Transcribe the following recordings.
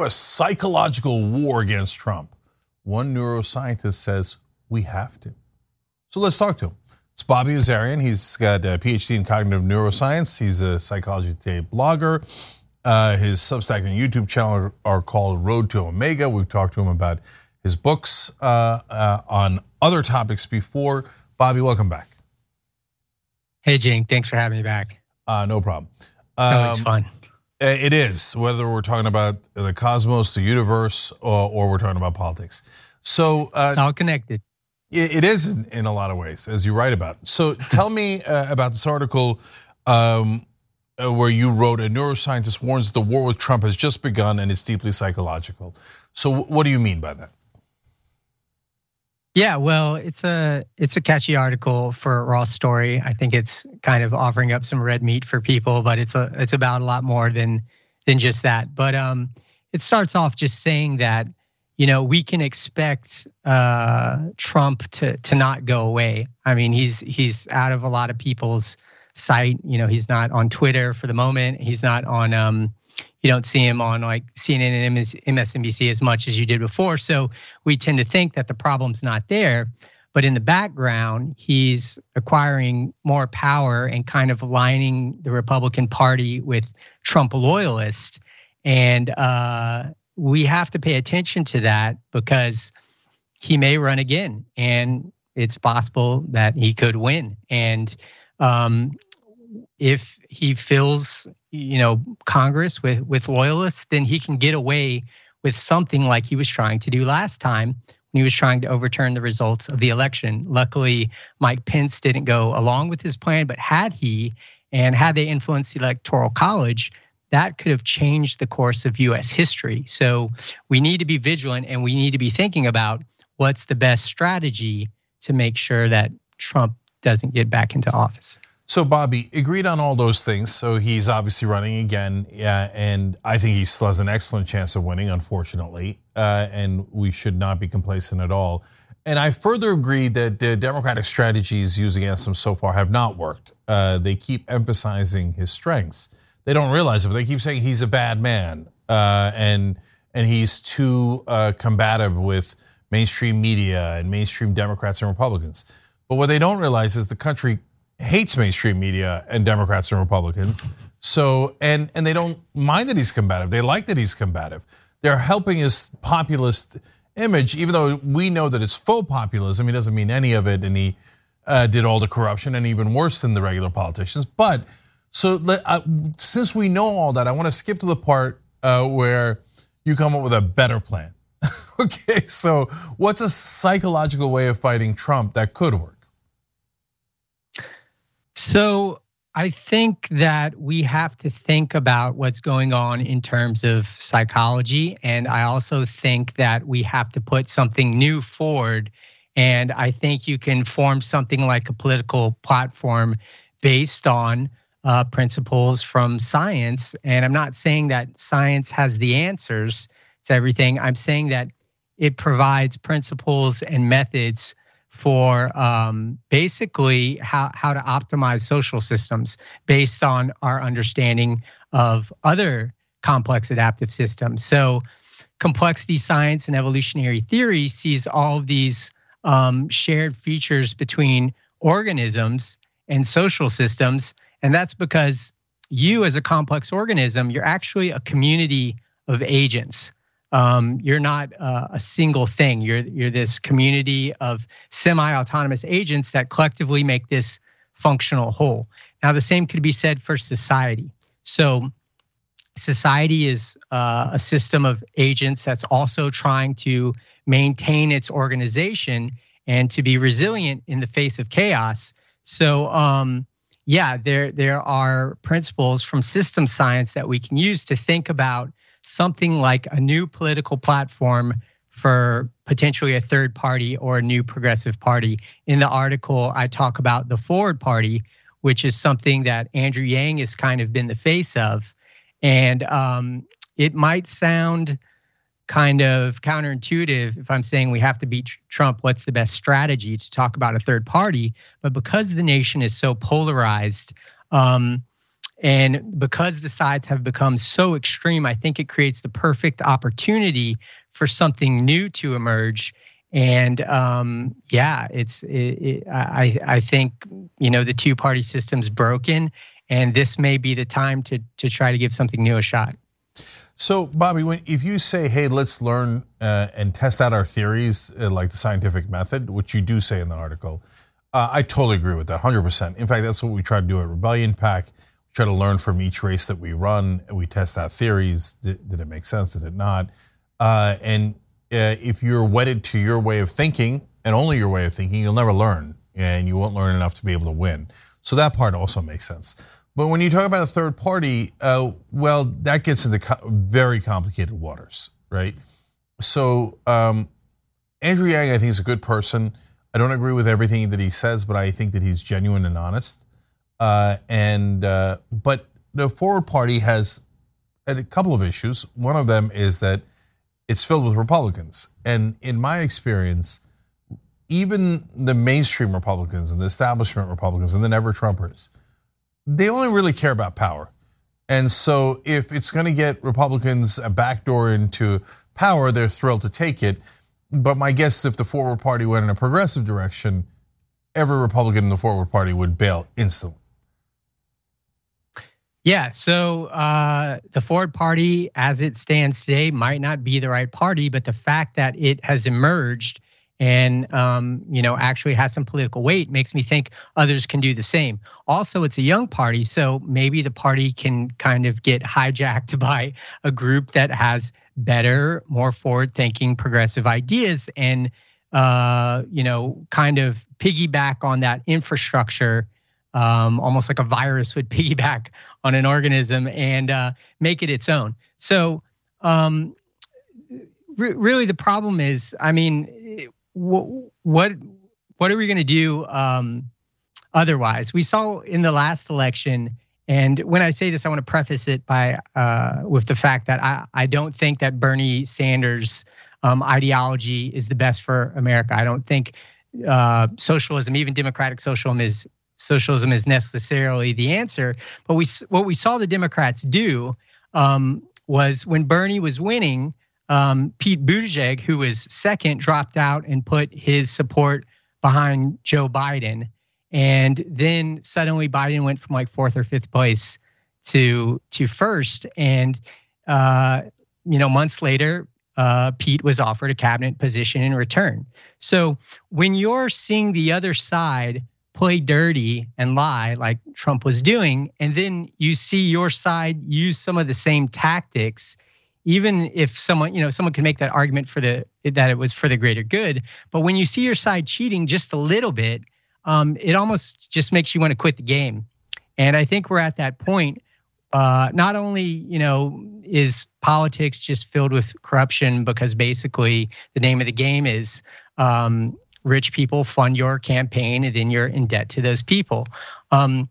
a psychological war against Trump? One neuroscientist says we have to. So let's talk to him. It's Bobby Azarian. He's got a PhD in cognitive neuroscience. He's a Psychology Today blogger. Uh, his Substack and YouTube channel are called Road to Omega. We've talked to him about his books uh, uh, on other topics before. Bobby, welcome back. Hey, Cenk. Thanks for having me back. Uh, no problem. Um, always fun. It is, whether we're talking about the cosmos, the universe, or, or we're talking about politics. So uh, it's all connected. It is in, in, a lot of ways, as you write about. So tell me uh, about this article um, uh, where you wrote a neuroscientist warns the war with Trump has just begun and it's deeply psychological. So what do you mean by that? Yeah, well, it's a it's a catchy article for raw story. I think it's kind of offering up some red meat for people, but it's a it's about a lot more than than just that. But um, it starts off just saying that you know we can expect uh, Trump to to not go away. I mean, he's he's out of a lot of people's sight. You know, he's not on Twitter for the moment. He's not on um, you don't see him on like CNN and MSNBC as much as you did before. So we tend to think that the problem's not there. But in the background, he's acquiring more power and kind of aligning the Republican Party with Trump loyalists. And uh, we have to pay attention to that because he may run again. And it's possible that he could win. And um, if he fills you know Congress with with loyalists, then he can get away with something like he was trying to do last time when he was trying to overturn the results of the election. Luckily, Mike Pence didn't go along with his plan, but had he and had they influenced the electoral college, that could have changed the course of US history. So we need to be vigilant and we need to be thinking about what's the best strategy to make sure that Trump doesn't get back into office. So Bobby agreed on all those things. So he's obviously running again, yeah, and I think he still has an excellent chance of winning. Unfortunately, uh, and we should not be complacent at all. And I further agree that the Democratic strategies used against him so far have not worked. Uh, they keep emphasizing his strengths. They don't realize it, but they keep saying he's a bad man uh, and and he's too uh, combative with mainstream media and mainstream Democrats and Republicans. But what they don't realize is the country hates mainstream media and Democrats and Republicans. So and and they don't mind that he's combative. They like that he's combative. They're helping his populist image, even though we know that it's faux populism. He doesn't mean any of it, and he uh, did all the corruption and even worse than the regular politicians. But so uh, since we know all that, I want to skip to the part uh, where you come up with a better plan. okay, so what's a psychological way of fighting Trump that could work? So I think that we have to think about what's going on in terms of psychology. And I also think that we have to put something new forward. And I think you can form something like a political platform based on uh, principles from science. And I'm not saying that science has the answers to everything, I'm saying that it provides principles and methods for um, basically how, how to optimize social systems based on our understanding of other complex adaptive systems. So, complexity science and evolutionary theory sees all of these um, shared features between organisms and social systems. And that's because you, as a complex organism, you're actually a community of agents. Um, you're not uh, a single thing. You're you're this community of semi-autonomous agents that collectively make this functional whole. Now, the same could be said for society. So, society is uh, a system of agents that's also trying to maintain its organization and to be resilient in the face of chaos. So, um, yeah, there there are principles from system science that we can use to think about something like a new political platform for potentially a third party or a new progressive party. In the article, I talk about the Forward Party, which is something that Andrew Yang has kind of been the face of. And um, it might sound kind of counterintuitive if I'm saying we have to beat Trump, what's the best strategy to talk about a third party? But because the nation is so polarized, um, And because the sides have become so extreme, I think it creates the perfect opportunity for something new to emerge. And um, yeah, it's it, it, I I think you know the two party system's broken, and this may be the time to to try to give something new a shot. So, Bobby, when, if you say, "Hey, let's learn uh, and test out our theories, uh, like the scientific method," which you do say in the article, uh, I totally agree with that, hundred percent. In fact, that's what we try to do at Rebellion PAC. Try to learn from each race that we run. We test out theories. Did, did it make sense? Did it not? Uh, and uh, if you're wedded to your way of thinking and only your way of thinking, you'll never learn, and you won't learn enough to be able to win. So that part also makes sense. But when you talk about a third party, uh, well, that gets into co- very complicated waters, right? So um, Andrew Yang, I think, is a good person. I don't agree with everything that he says, but I think that he's genuine and honest. Uh, and uh, but the Forward Party has a couple of issues. One of them is that it's filled with Republicans, and in my experience, even the mainstream Republicans and the establishment Republicans and the never Trumpers, they only really care about power. And so, if it's going to get Republicans a backdoor into power, they're thrilled to take it but my guess is if the Forward Party went in a progressive direction, every Republican in the Forward Party would bail instantly. Yeah, so uh, the Forward Party, as it stands today, might not be the right party, but the fact that it has emerged and um, you know actually has some political weight makes me think others can do the same. Also, it's a young party, so maybe the party can kind of get hijacked by a group that has better, more forward-thinking, progressive ideas, and uh, you know, kind of piggyback on that infrastructure, um, almost like a virus would piggyback on an organism and uh, make it its own. So, um, re- really, the problem is, I mean, what what are we going to do um, otherwise? We saw in the last election and when I say this, I want to preface it by uh, with the fact that I, I don't think that Bernie Sanders' um, ideology is the best for America. I don't think uh, socialism, even democratic socialism, is socialism is necessarily the answer. But we what we saw the Democrats do um, was when Bernie was winning, um, Pete Buttigieg, who was second, dropped out and put his support behind Joe Biden. And then suddenly Biden went from like fourth or fifth place to to first. And uh, you know, months later, uh, Pete was offered a cabinet position in return. So when you're seeing the other side play dirty and lie like Trump was doing, and then you see your side use some of the same tactics, even if someone, you know, someone can make that argument for the that it was for the greater good, but when you see your side cheating just a little bit, um, it almost just makes you want to quit the game. And I think we're at that point. Uh, not only, you know, is politics just filled with corruption because basically the name of the game is um, rich people fund your campaign and then you're in debt to those people. Um,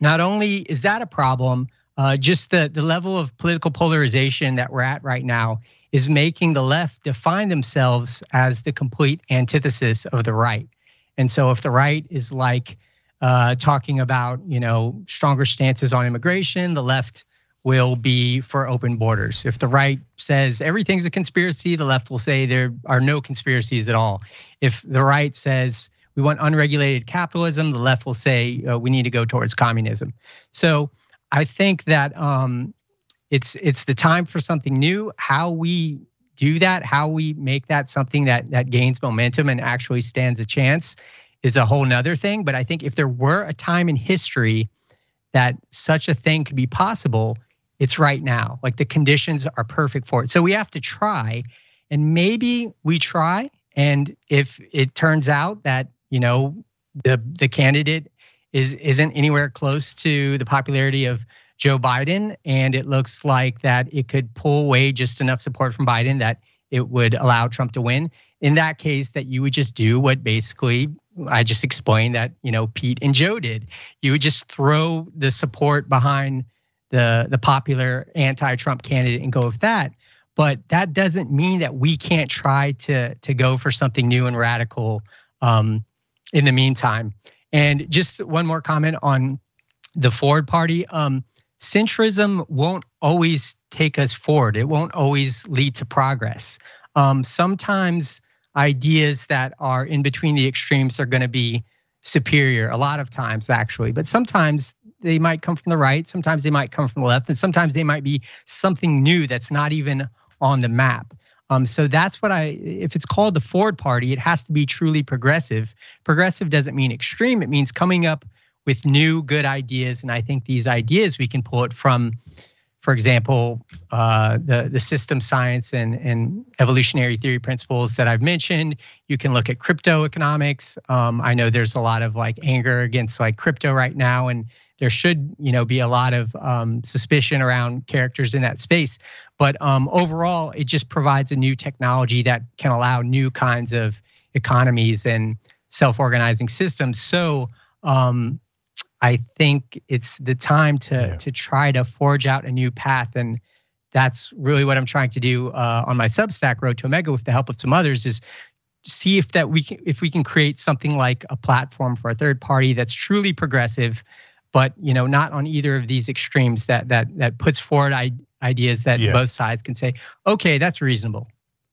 not only is that a problem, uh, just the the level of political polarization that we're at right now is making the left define themselves as the complete antithesis of the right. And so if the right is like uh, talking about, you know, stronger stances on immigration, the left will be for open borders. If the right says everything's a conspiracy, the left will say there are no conspiracies at all. If the right says we want unregulated capitalism, the left will say uh, we need to go towards communism. So I think that um, it's it's the time for something new. How we do that, how we make that something that that gains momentum and actually stands a chance is a whole nother thing. But I think if there were a time in history that such a thing could be possible, it's right now. Like the conditions are perfect for it. So we have to try. And maybe we try. And if it turns out that, you know, the the candidate is isn't anywhere close to the popularity of Joe Biden, and it looks like that it could pull away just enough support from Biden that it would allow Trump to win. In that case, that you would just do what basically I just explained that you know Pete and Joe did. You would just throw the support behind the the popular anti-Trump candidate and go with that. But that doesn't mean that we can't try to to go for something new and radical um, in the meantime. And just one more comment on the forward party. Um, centrism won't always take us forward. It won't always lead to progress. Um, sometimes ideas that are in between the extremes are going to be superior. A lot of times, actually, but sometimes they might come from the right. Sometimes they might come from the left, and sometimes they might be something new that's not even on the map. Um, so that's what I, if it's called the Forward Party, it has to be truly progressive. Progressive doesn't mean extreme, it means coming up with new good ideas. And I think these ideas we can pull it from, for example, uh, the, the system science and, and evolutionary theory principles that I've mentioned. You can look at crypto economics. Um, I know there's a lot of like anger against like crypto right now. And there should you know be a lot of um, suspicion around characters in that space. But um, overall it just provides a new technology that can allow new kinds of economies and self-organizing systems. So um, i think it's the time to yeah. to try to forge out a new path. And that's really what i'm trying to do uh, on my substack road to omega with the help of some others is see if that we can if we can create something like a platform for a third party that's truly progressive but you know not on either of these extremes that that that puts forward ideas that yeah. both sides can say okay that's reasonable.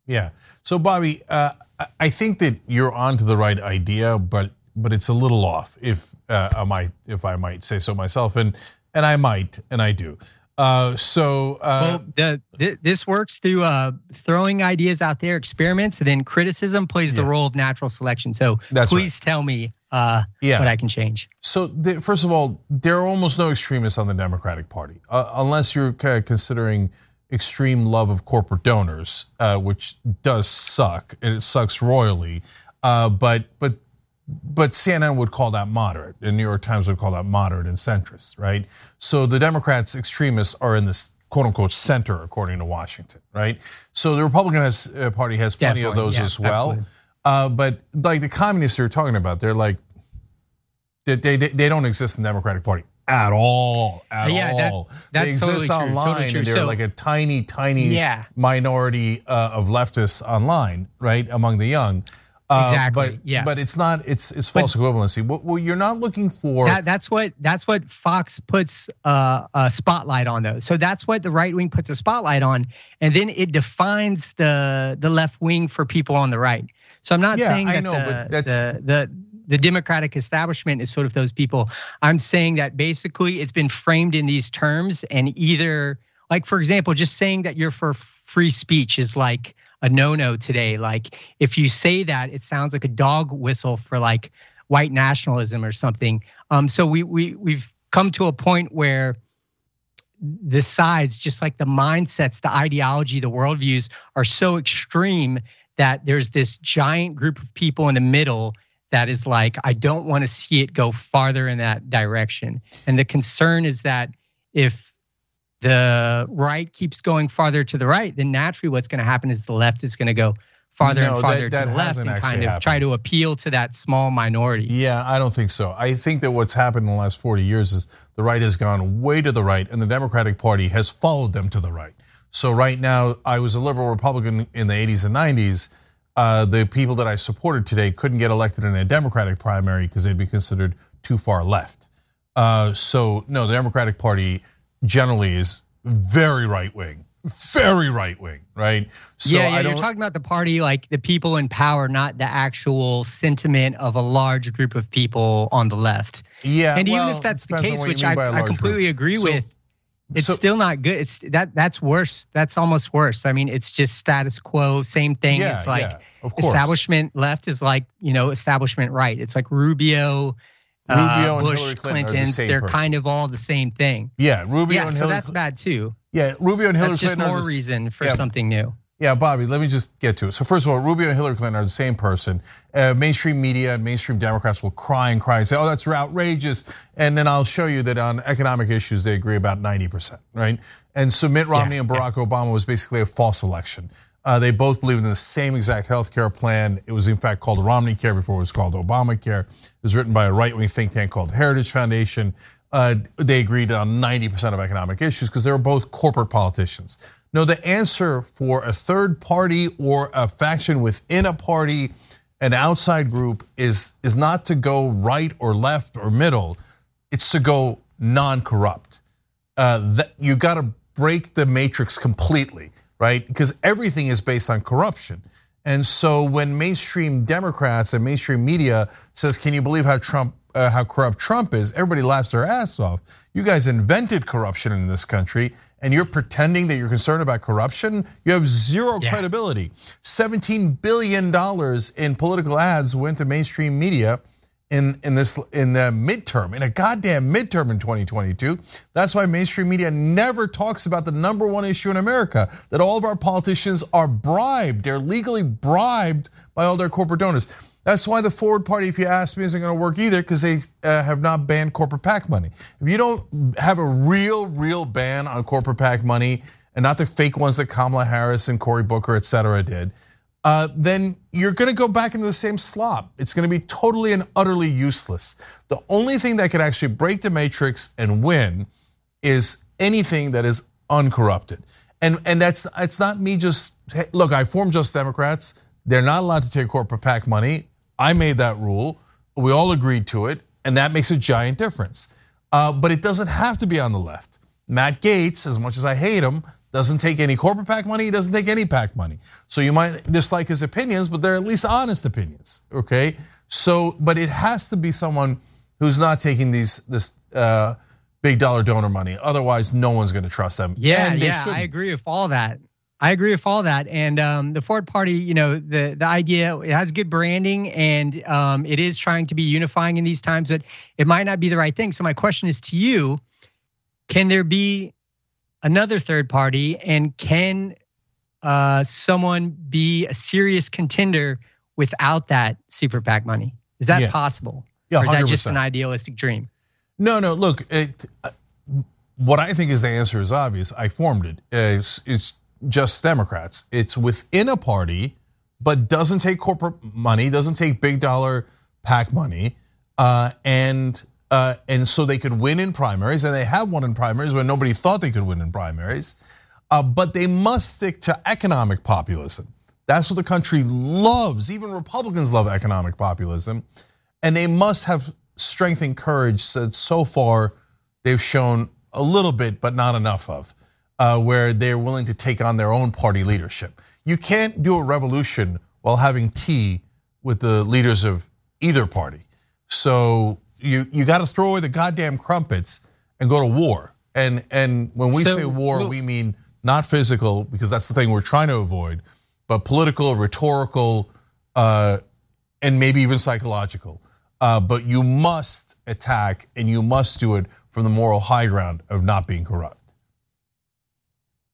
Yeah. So bobby uh, i think that you're onto the right idea but but it's a little off if uh, i might if i might say so myself and and i might and i do uh, so uh, well, the, th- this works through uh, throwing ideas out there, experiments, and then criticism plays yeah. the role of natural selection. So That's please right. tell me uh, yeah. what I can change. So the, first of all, there are almost no extremists on the Democratic Party, uh, unless you're considering extreme love of corporate donors, uh, which does suck. And it sucks royally. Uh but but but CNN would call that moderate, and New York Times would call that moderate and centrist, right? So the Democrats' extremists are in this quote unquote center, according to Washington, right? So the Republican has, uh, Party has plenty Definitely, of those yeah, as well. Uh, but like the communists you're talking about, they're like, they, they, they don't exist in the Democratic Party at all. At yeah, all. That, they exist totally online totally and they're so, like a tiny, tiny yeah. minority uh, of leftists online, right, among the young. Uh, exactly. But yeah. But it's not. It's it's false but, equivalency. Well, you're not looking for. That, that's what that's what Fox puts uh, a spotlight on those. So that's what the right wing puts a spotlight on, and then it defines the the left wing for people on the right. So I'm not yeah, saying that know, the, the, the the Democratic establishment is sort of those people. I'm saying that basically it's been framed in these terms, and either like for example, just saying that you're for free speech is like a no-no today. Like if you say that, it sounds like a dog whistle for like white nationalism or something. Um, so we we we've come to a point where the sides, just like the mindsets, the ideology, the worldviews, are so extreme that there's this giant group of people in the middle that is like, I don't want to see it go farther in that direction. And the concern is that if the right keeps going farther to the right, then naturally what's going to happen is the left is going to go farther no, and farther that, that to the left and kind of happened. try to appeal to that small minority. Yeah, I don't think so. I think that what's happened in the last 40 years is the right has gone way to the right and the Democratic Party has followed them to the right. So right now, I was a liberal Republican in the 80s and 90s. Uh, the people that I supported today couldn't get elected in a Democratic primary because they'd be considered too far left. Uh, so no, the Democratic Party generally is very right wing, very right wing, right? So yeah, yeah you're talking about the party, like the people in power, not the actual sentiment of a large group of people on the left. Yeah, and well, even if that's the case, which I, I completely group. agree so, with, it's so, still not good. It's that that's worse. That's almost worse. I mean, it's just status quo, same thing. Yeah, it's like yeah, establishment left is like you know establishment right. It's like Rubio Rubio uh, and Bush, Hillary Clinton Clintons, the they're person. kind of all the same thing. Yeah, Rubio and Hillary. yeah, and so that's bad too. Yeah, Rubio and Hillary that's Clinton. That's just more reason for yeah, something new. Yeah, Bobby, let me just get to it. So first of all, Rubio and Hillary Clinton are the same person. Uh, mainstream media and mainstream Democrats will cry and cry and say, "Oh, that's outrageous," and then I'll show you that on economic issues they agree about ninety percent, right? And so Mitt Romney yeah, and Barack. Obama was basically a false election. Uh, they both believed in the same exact health care plan. It was in fact called Romney Care before it was called Obamacare. It was written by a right-wing think tank called Heritage Foundation. Uh, they agreed on 90% of economic issues because they were both corporate politicians. No, the answer for a third party or a faction within a party, an outside group, is, is not to go right or left or middle. It's to go non-corrupt. Uh, that you got to break the matrix completely, right? Because everything is based on corruption. And so when mainstream Democrats and mainstream media says, "Can you believe how Trump, uh, how corrupt Trump is?" Everybody laughs their ass off. You guys invented corruption in this country, and you're pretending that you're concerned about corruption. You have zero yeah. credibility. Seventeen billion dollars in political ads went to mainstream media in, in this in the midterm, in a goddamn midterm in 2022. That's why mainstream media never talks about the number one issue in America, that all of our politicians are bribed. They're legally bribed by all their corporate donors. That's why the Forward Party, if you ask me, isn't going to work either because they uh, have not banned corporate PAC money. If you don't have a real, real ban on corporate PAC money, and not the fake ones that Kamala Harris and Cory Booker, et cetera, did, uh, then you're going to go back into the same slop. It's going to be totally and utterly useless. The only thing that can actually break the matrix and win is anything that is uncorrupted. And and that's it's not me just hey, look. I formed Justice Democrats. They're not allowed to take corporate PAC money. I made that rule. We all agreed to it, and that makes a giant difference. Uh, but it doesn't have to be on the left. Matt Gaetz, as much as I hate him, doesn't take any corporate PAC money, he doesn't take any PAC money. So you might dislike his opinions, but they're at least honest opinions, okay? So, but it has to be someone who's not taking these this uh, big dollar donor money. Otherwise, no one's going to trust them. Yeah, yeah, shouldn't. I agree with all that. I agree with all that. And um, the Forward Party, you know, the the idea it has good branding and um, it is trying to be unifying in these times, but it might not be the right thing. So my question is to you: Can there be another third party, and can uh, someone be a serious contender without that super PAC money? Is that yeah. possible? Yeah, 100%. or is that just an idealistic dream? No, no. Look, it, uh, what I think is the answer is obvious. I formed it. It's, it's Justice Democrats. It's within a party, but doesn't take corporate money, doesn't take big dollar PAC money, uh, and uh, and so they could win in primaries, and they have won in primaries when nobody thought they could win in primaries. Uh, but they must stick to economic populism. That's what the country loves. Even Republicans love economic populism. And they must have strength and courage that so far they've shown a little bit, but not enough of, uh, where they're willing to take on their own party leadership. You can't do a revolution while having tea with the leaders of either party. So you you got to throw away the goddamn crumpets and go to war. And and when we so, say war, we mean not physical because that's the thing we're trying to avoid, but political, rhetorical, uh, and maybe even psychological. Uh, but you must attack, and you must do it from the moral high ground of not being corrupt.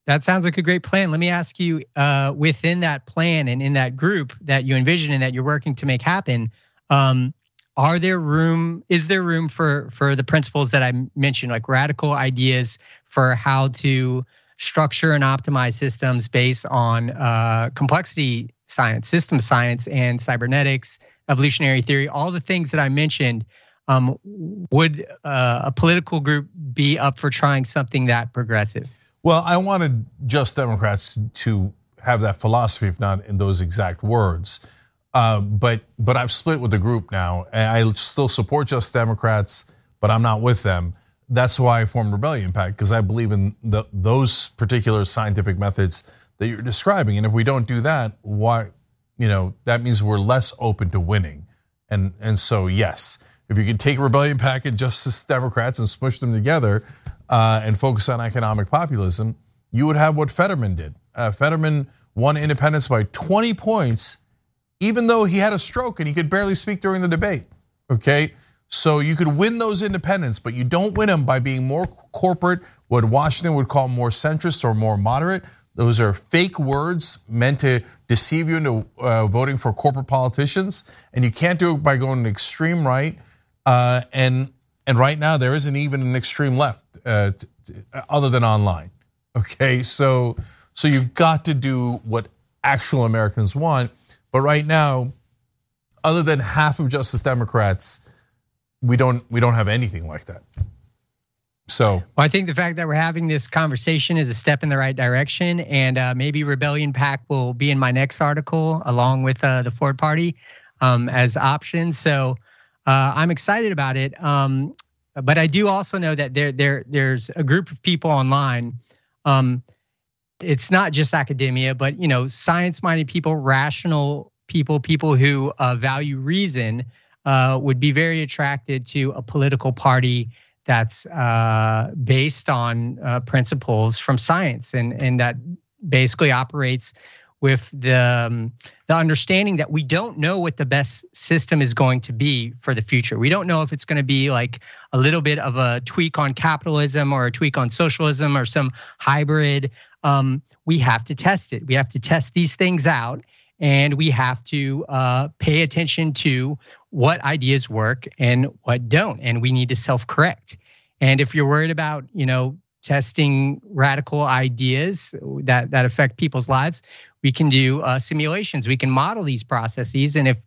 That sounds like a great plan. Let me ask you, uh, within that plan and in that group that you envision and that you're working to make happen, um, are there room is there room for for the principles that i mentioned like radical ideas for how to structure and optimize systems based on uh, complexity science system science and cybernetics evolutionary theory? All the things that i mentioned um, would uh, a political group be up for trying something that progressive? Well i wanted Justice Democrats to have that philosophy if not in those exact words uh, but but I've split with the group now, I still support Justice Democrats, but I'm not with them. That's why I formed Rebellion PAC because I believe in the, those particular scientific methods that you're describing. And if we don't do that, why? You know that means we're less open to winning. And and so yes, if you could take Rebellion PAC and Justice Democrats and smush them together uh, and focus on economic populism, you would have what Fetterman did. Uh, Fetterman won independence by 20 points even though he had a stroke and he could barely speak during the debate. Okay? So you could win those independents, but you don't win them by being more corporate, what Washington would call more centrist or more moderate. Those are fake words meant to deceive you into uh, voting for corporate politicians, and you can't do it by going to extreme right. Uh, and and right now there isn't even an extreme left, uh, other than online. Okay, so so you've got to do what actual Americans want. But right now, other than half of Justice Democrats, we don't we don't have anything like that. So well, I think the fact that we're having this conversation is a step in the right direction, and uh, maybe Rebellion PAC will be in my next article along with uh, the Forward Party um, as options. So uh, I'm excited about it. Um, But I do also know that there there there's a group of people online. Um, it's not just academia, but you know, science-minded people, rational people, people who uh, value reason, uh, would be very attracted to a political party that's uh, based on uh, principles from science and and that basically operates with the um, the understanding that we don't know what the best system is going to be for the future. We don't know if it's going to be like a little bit of a tweak on capitalism or a tweak on socialism or some hybrid. Um, we have to test it. We have to test these things out, and we have to uh, pay attention to what ideas work and what don't, and we need to self-correct. And if you're worried about, you know, testing radical ideas that that affect people's lives, we can do uh, simulations. We can model these processes. And if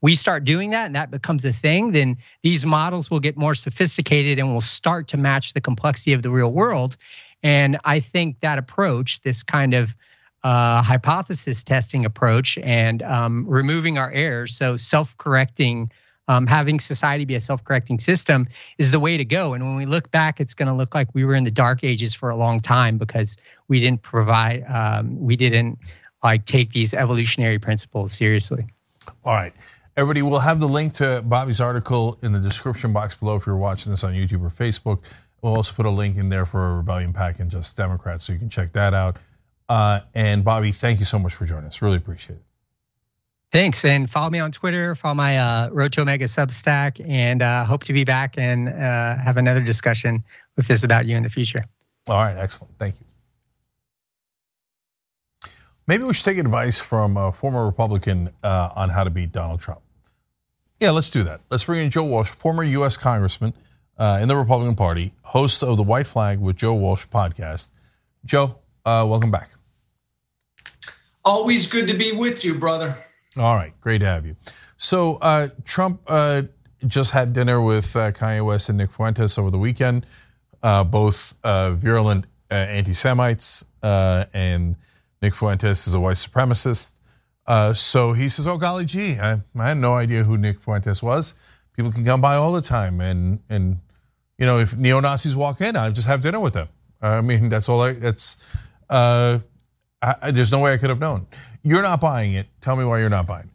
we start doing that and that becomes a thing then these models will get more sophisticated and will start to match the complexity of the real world. And i think that approach this kind of uh, hypothesis testing approach and um, removing our errors so self-correcting um, having society be a self-correcting system is the way to go. And when we look back, it's going to look like we were in the dark ages for a long time because we didn't provide, um, we didn't like take these evolutionary principles seriously. All right. Everybody, we'll have the link to Bobby's article in the description box below if you're watching this on YouTube or Facebook. We'll also put a link in there for a Rebellion PAC and Justice Democrats, so you can check that out. Uh, and Bobby, thank you so much for joining us. Really appreciate it. Thanks, and follow me on Twitter, follow my uh, Road to Omega Substack, and uh, hope to be back and uh, have another discussion with this about you in the future. All right, excellent. Thank you. Maybe we should take advice from a former Republican uh, on how to beat Donald Trump. Yeah, let's do that. Let's bring in Joe Walsh, former U.S. Congressman uh, in the Republican Party, host of the White Flag with Joe Walsh podcast. Joe, uh, welcome back. Always good to be with you, brother. All right, great to have you. So uh, Trump uh, just had dinner with uh, Kanye West and Nick Fuentes over the weekend, both virulent anti-Semites and Nick Fuentes is a white supremacist. Uh, so he says, "Oh golly gee, I, I, had no idea who Nick Fuentes was. People can come by all the time, and and you know if neo Nazis walk in, I just have dinner with them. I mean that's all. I that's uh, I, there's no way I could have known. You're not buying it. Tell me why you're not buying."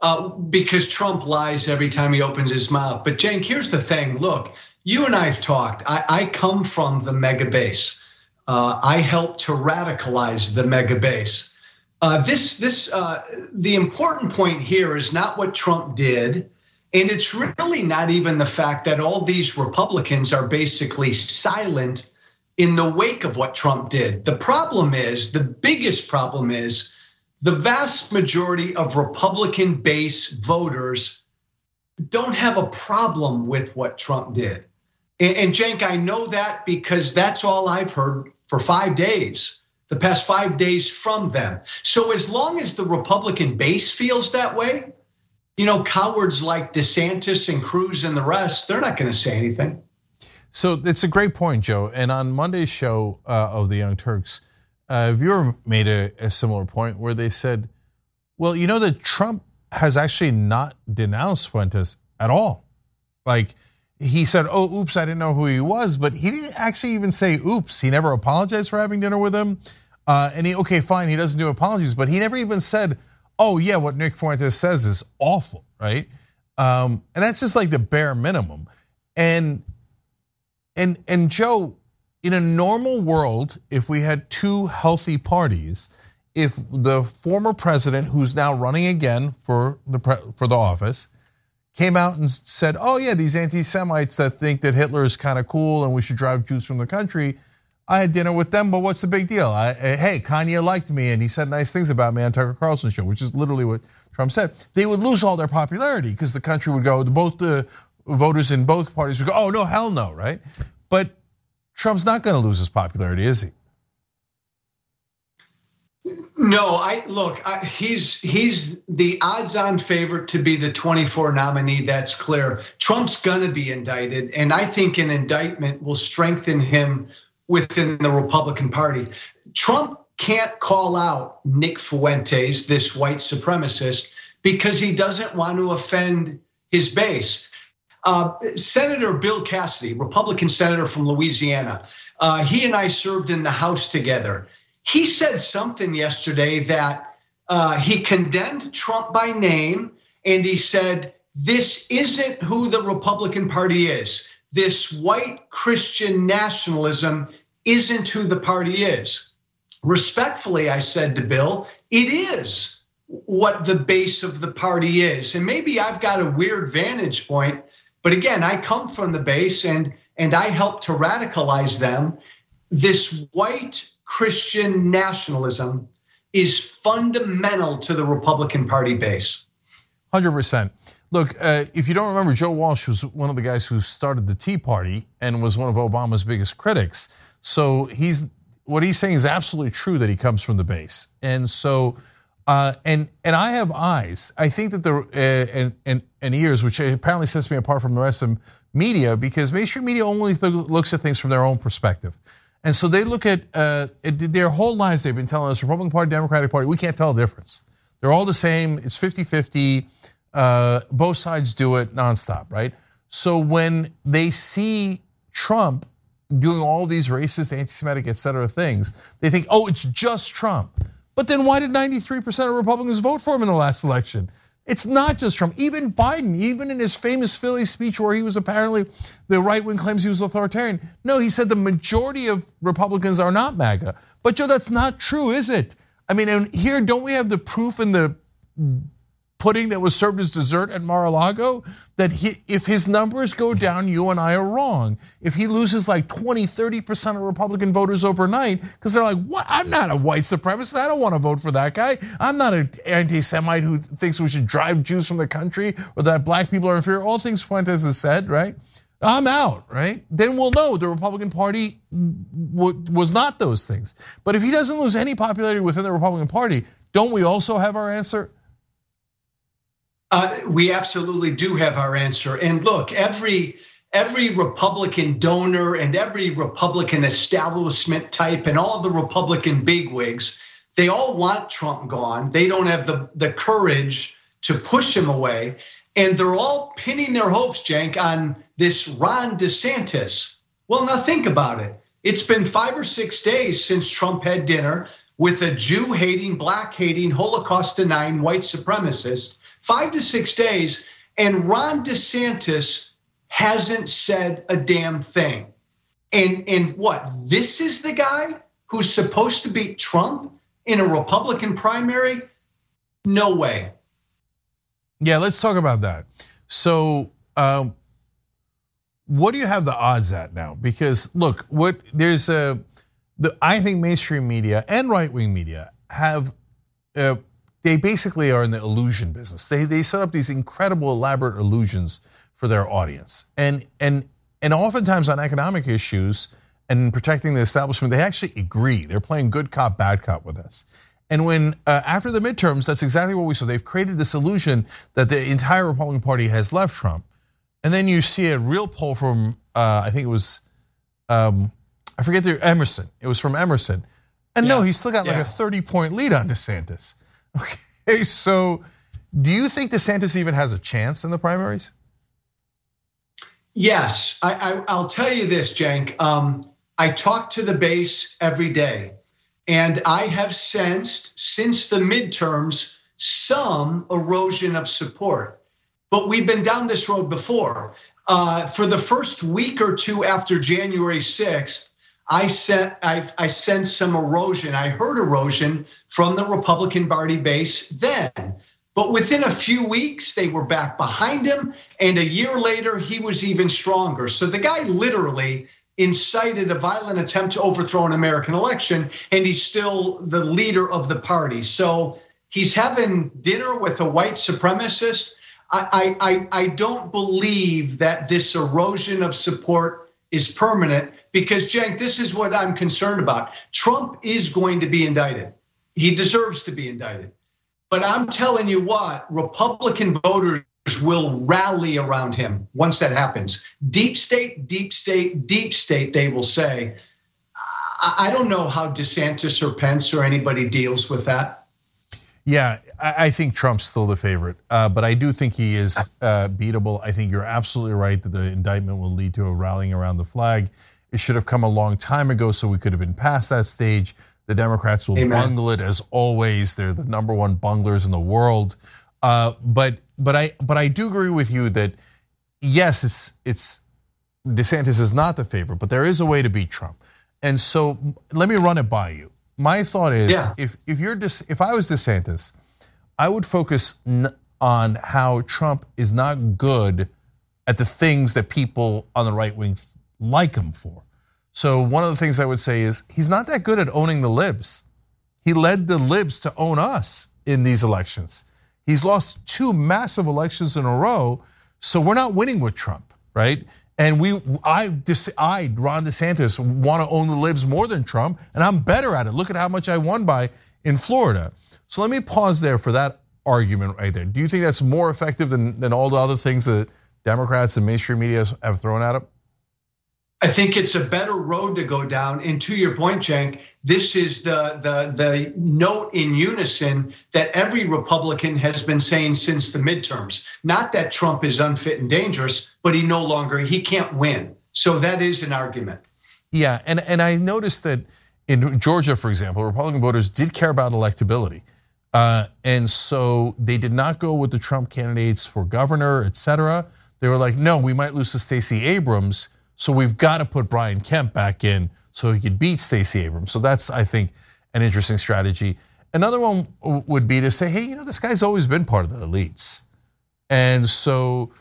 Uh, because Trump lies every time he opens his mouth. But Cenk, here's the thing. Look, you and I've talked. I, I come from the MAGA base uh, I helped to radicalize the MAGA base. Uh, this, this, uh, the important point here is not what Trump did, and it's really not even the fact that all these Republicans are basically silent in the wake of what Trump did. The problem is, the biggest problem is, the vast majority of Republican base voters don't have a problem with what Trump did. And, and Cenk, I know that because that's all I've heard for five days, the past five days from them. So as long as the Republican base feels that way, you know, cowards like DeSantis and Cruz and the rest, they're not going to say anything. So it's a great point, Joe. And on Monday's show uh, of the Young Turks, a viewer made a, a similar point where they said, well, you know that Trump has actually not denounced Fuentes at all. Like, he said, "Oh, oops, I didn't know who he was," but he didn't actually even say "oops." He never apologized for having dinner with him, uh, and he okay, fine, he doesn't do apologies, but he never even said, "Oh yeah, what Nick Fuentes says is awful," right? Um, and that's just like the bare minimum. And and and Joe, in a normal world, if we had two healthy parties, if the former president, who's now running again for the for the office came out and said, "Oh yeah, these anti-Semites that think that Hitler is kind of cool and we should drive Jews from the country." I had dinner with them, but what's the big deal? I, hey, Kanye liked me and he said nice things about me on Tucker Carlson show, which is literally what Trump said. They would lose all their popularity because the country would go. Both the voters in both parties would go, "Oh no, hell no!" Right? But Trump's not going to lose his popularity, is he? No, I look. I, he's he's the odds-on favorite to be the 24 nominee. That's clear. Trump's going to be indicted, and I think an indictment will strengthen him within the Republican Party. Trump can't call out Nick Fuentes, this white supremacist, because he doesn't want to offend his base. Uh, senator Bill Cassidy, Republican senator from Louisiana, uh, he and I served in the House together. He said something yesterday that uh, he condemned Trump by name and he said, This isn't who the Republican Party is. This white Christian nationalism isn't who the party is. Respectfully, I said to Bill, it is what the base of the party is. And maybe I've got a weird vantage point, but again, I come from the base and and I help to radicalize them. This white Christian nationalism is fundamental to the Republican Party base. 100%. Look, uh, if you don't remember, Joe Walsh was one of the guys who started the Tea Party and was one of Obama's biggest critics. So he's what he's saying is absolutely true that he comes from the base. And so, uh, and and I have eyes. I think that the uh, and, and and ears, which apparently sets me apart from the rest of media, because mainstream media only looks at things from their own perspective. And so they look at uh, their whole lives, they've been telling us Republican Party, Democratic Party, we can't tell the difference. They're all the same. It's 50 50. Uh, both sides do it nonstop, right? So when they see Trump doing all these racist, anti Semitic, et cetera things, they think, oh, it's just Trump. But then why did 93% of Republicans vote for him in the last election? It's not just Trump. Even Biden, even in his famous Philly speech where he was apparently, the right wing claims he was authoritarian. No, he said the majority of Republicans are not MAGA. But Joe, that's not true, is it? I mean, and here, don't we have the proof in the pudding that was served as dessert at Mar-a-Lago that he, if his numbers go down, you and I are wrong. If he loses like 20, 30% of Republican voters overnight, because they're like, what? I'm not a white supremacist. I don't want to vote for that guy. I'm not an anti-Semite who thinks we should drive Jews from the country or that black people are inferior. All things Fuentes has said, right? I'm out, right? Then we'll know the Republican Party was not those things. But if he doesn't lose any popularity within the Republican Party, don't we also have our answer? Uh, we absolutely do have our answer. And look, every every Republican donor and every Republican establishment type and all the Republican bigwigs, they all want Trump gone. They don't have the, the courage to push him away. And they're all pinning their hopes, Cenk, on this Ron DeSantis. Well, now think about it. It's been five or six days since Trump had dinner with a Jew hating, black hating, Holocaust denying white supremacist five to six days, and Ron DeSantis hasn't said a damn thing. And and what? This is the guy who's supposed to beat Trump in a Republican primary? No way. Yeah, let's talk about that. So, um, what do you have the odds at now? Because look, what there's a, the, I think mainstream media and right wing media have uh, they basically are in the illusion business. They they set up these incredible elaborate illusions for their audience. And and and oftentimes on economic issues and protecting the establishment, they actually agree. They're playing good cop, bad cop with us. And when uh, after the midterms, that's exactly what we saw. They've created this illusion that the entire Republican Party has left Trump. And then you see a real poll from uh, I think it was um, I forget the Emerson. It was from Emerson. And yeah. no, he's still got like a 30 point lead on DeSantis. Okay, so do you think DeSantis even has a chance in the primaries? Yes, I, will tell you this, Cenk. Um, I talk to the base every day, and I have sensed since the midterms some erosion of support. But we've been down this road before. Uh, for the first week or two after January 6th, I I, I sensed some erosion. I heard erosion from the Republican Party base then. But within a few weeks, they were back behind him. And a year later, he was even stronger. So the guy literally incited a violent attempt to overthrow an American election, and he's still the leader of the party. So he's having dinner with a white supremacist. I, I, I don't believe that this erosion of support is permanent because, Cenk, this is what I'm concerned about. Trump is going to be indicted. He deserves to be indicted. But I'm telling you what, Republican voters will rally around him once that happens. Deep state, deep state, deep state, they will say. I don't know how DeSantis or Pence or anybody deals with that. Yeah, I, think Trump's still the favorite, uh, but I do think he is uh, beatable. I think you're absolutely right that the indictment will lead to a rallying around the flag. It should have come a long time ago, so we could have been past that stage. The Democrats will Amen. bungle it as always. They're the number one bunglers in the world. Uh, but but I but I do agree with you that yes, it's it's DeSantis is not the favorite, but there is a way to beat Trump. And so let me run it by you. My thought is yeah. if if you're if I was DeSantis, I would focus on how Trump is not good at the things that people on the right wing like him for. So one of the things I would say is he's not that good at owning the libs. He led the libs to own us in these elections. He's lost two massive elections in a row, so we're not winning with Trump, right? And we, I, I, Ron DeSantis, want to own the libs more than Trump, and I'm better at it. Look at how much I won by in Florida. So let me pause there for that argument right there. Do you think that's more effective than, than all the other things that Democrats and mainstream media have thrown at him? I think it's a better road to go down. And to your point, Cenk, this is the the the note in unison that every Republican has been saying since the midterms. Not that Trump is unfit and dangerous, but he no longer he can't win. So that is an argument. Yeah, and and I noticed that in Georgia, for example, Republican voters did care about electability. Uh, and so they did not go with the Trump candidates for governor, et cetera. They were like, no, we might lose to Stacey Abrams so we've got to put Brian Kemp back in so he could beat Stacey Abrams. So that's, I think, an interesting strategy. Another one would be to say, hey, you know, this guy's always been part of the elites. And so,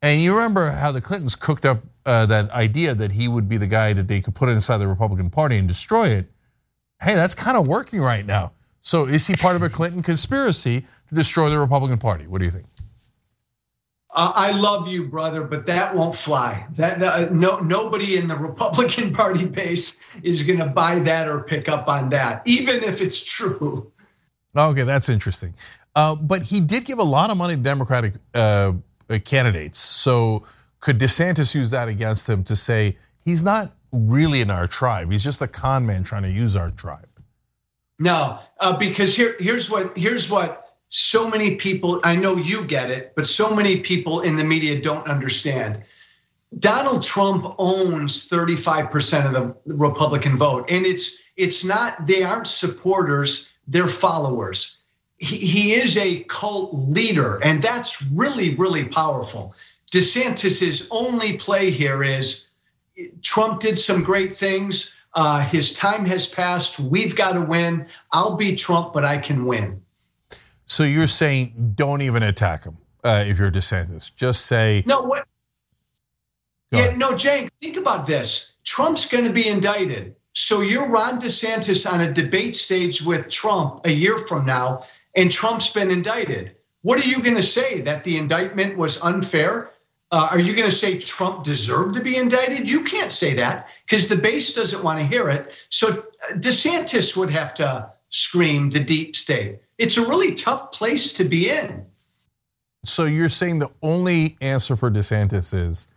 and you remember how the Clintons cooked up uh, that idea that he would be the guy that they could put inside the Republican Party and destroy it. Hey, that's kind of working right now. So is he part of a Clinton conspiracy to destroy the Republican Party? What do you think? Uh, I love you, brother, but that won't fly. That uh, no nobody in the Republican Party base is going to buy that or pick up on that, even if it's true. Okay, that's interesting. Uh, but he did give a lot of money to Democratic uh, candidates. So could DeSantis use that against him to say he's not really in our tribe? He's just a con man trying to use our tribe. No, uh, because here, here's what here's what so many people, I know you get it, but so many people in the media don't understand. Donald Trump owns 35% of the Republican vote. And it's it's not, they aren't supporters, they're followers. He, he is a cult leader, and that's really, really powerful. DeSantis's only play here is Trump did some great things. Uh, his time has passed. We've got to win. I'll beat Trump, but I can win. So you're saying don't even attack him uh, if you're DeSantis. Just say no. What? Yeah, no, Cenk. Think about this. Trump's going to be indicted. So you're Ron DeSantis on a debate stage with Trump a year from now, and Trump's been indicted. What are you going to say? That the indictment was unfair? Uh, are you going to say Trump deserved to be indicted? You can't say that because the base doesn't want to hear it. So uh, DeSantis would have to scream the deep state. It's a really tough place to be in. So you're saying the only answer for DeSantis is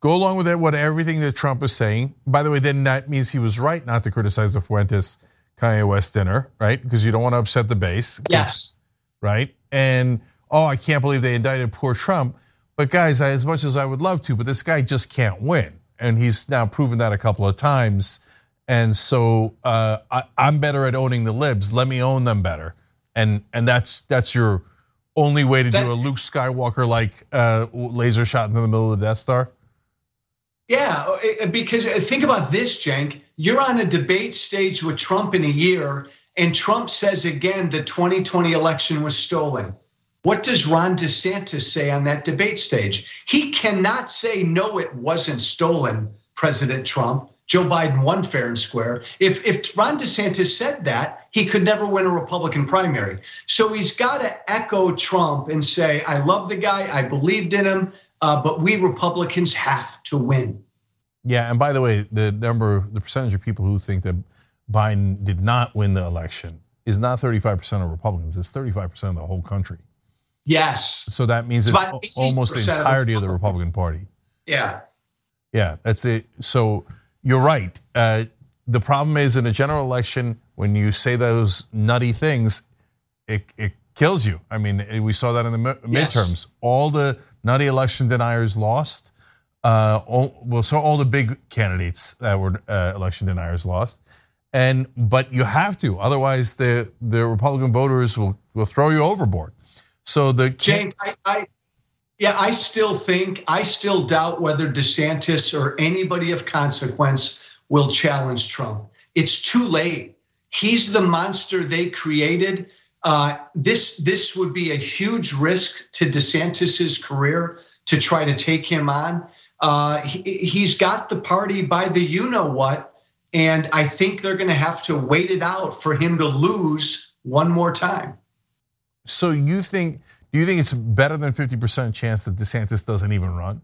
go along with it, what everything that Trump is saying. By the way, then that means he was right not to criticize the Fuentes Kanye West dinner, right? Because you don't want to upset the base. Yes. Right. And oh, I can't believe they indicted poor Trump. But guys, as much as I would love to, but this guy just can't win. And he's now proven that a couple of times. And so uh, I, am better at owning the libs. Let me own them better. And and that's that's your only way to that, do a Luke Skywalker like uh, laser shot into the middle of the Death Star. Yeah, because uh, think about this, Cenk. You're on a debate stage with Trump in a year, and Trump says again the 2020 election was stolen. What does Ron DeSantis say on that debate stage? He cannot say, no, it wasn't stolen, President Trump. Joe Biden won fair and square. If if Ron DeSantis said that, he could never win a Republican primary. So he's got to echo Trump and say, "I love the guy. I believed in him, uh, but we Republicans have to win." Yeah, and by the way, the number, the percentage of people who think that Biden did not win the election is not 35% of Republicans. It's 35% of the whole country. Yes. So that means it's, it's almost the entirety of the, of the Republican Party. Yeah. Yeah, that's it. So you're right. Uh, the problem is in a general election, when you say those nutty things, it, it kills you. I mean, we saw that in the yes. midterms. All the nutty election deniers lost. Uh, all, well, so all the big candidates that were uh, election deniers lost, and but you have to, otherwise the the Republican voters will will throw you overboard. So the Jane, I, I yeah, I still think I still doubt whether DeSantis or anybody of consequence will challenge Trump. It's too late. He's the monster they created. Uh, this this would be a huge risk to DeSantis's career to try to take him on. Uh, he, has got the party by the you know what, and I think they're going to have to wait it out for him to lose one more time. So you think? Do you think it's better than fifty percent chance that DeSantis doesn't even run?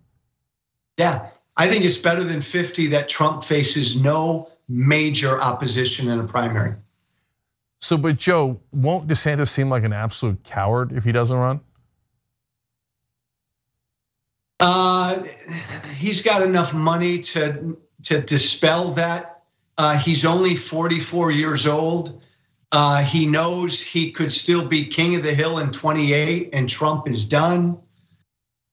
Yeah, I think it's better than fifty that Trump faces no major opposition in a primary. So, but Joe, won't DeSantis seem like an absolute coward if he doesn't run? Uh, he's got enough money to to dispel that. Uh, he's only 44 years old. Uh, he knows he could still be king of the hill in 28, and Trump is done.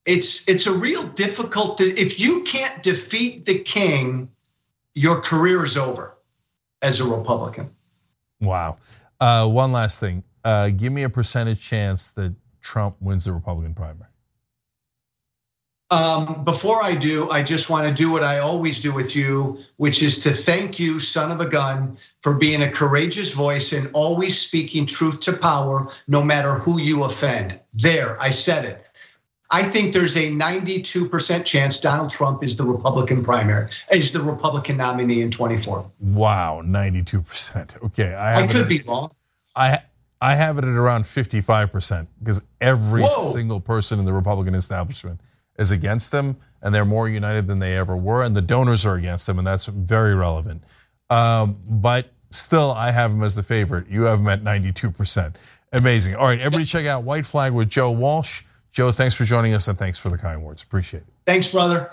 It's it's a real difficult. If you can't defeat the king, your career is over as a Republican. Wow. Uh, one last thing. Uh, give me a percentage chance that Trump wins the Republican primary. Um, before I do, I just want to do what I always do with you, which is to thank you, son of a gun, for being a courageous voice and always speaking truth to power, no matter who you offend. There, I said it. I think there's a 92% chance Donald Trump is the Republican primary, is the Republican nominee in 24. Wow, 92%. Okay, I, I could at, be wrong. I I have it at around 55% because every Whoa. single person in the Republican establishment is against them, and they're more united than they ever were, and the donors are against them, and that's very relevant. Um, but still, I have him as the favorite. You have him at 92%. Amazing. All right, everybody check out White Flag with Joe Walsh. Joe, thanks for joining us, and thanks for the kind words. Appreciate it. Thanks, brother.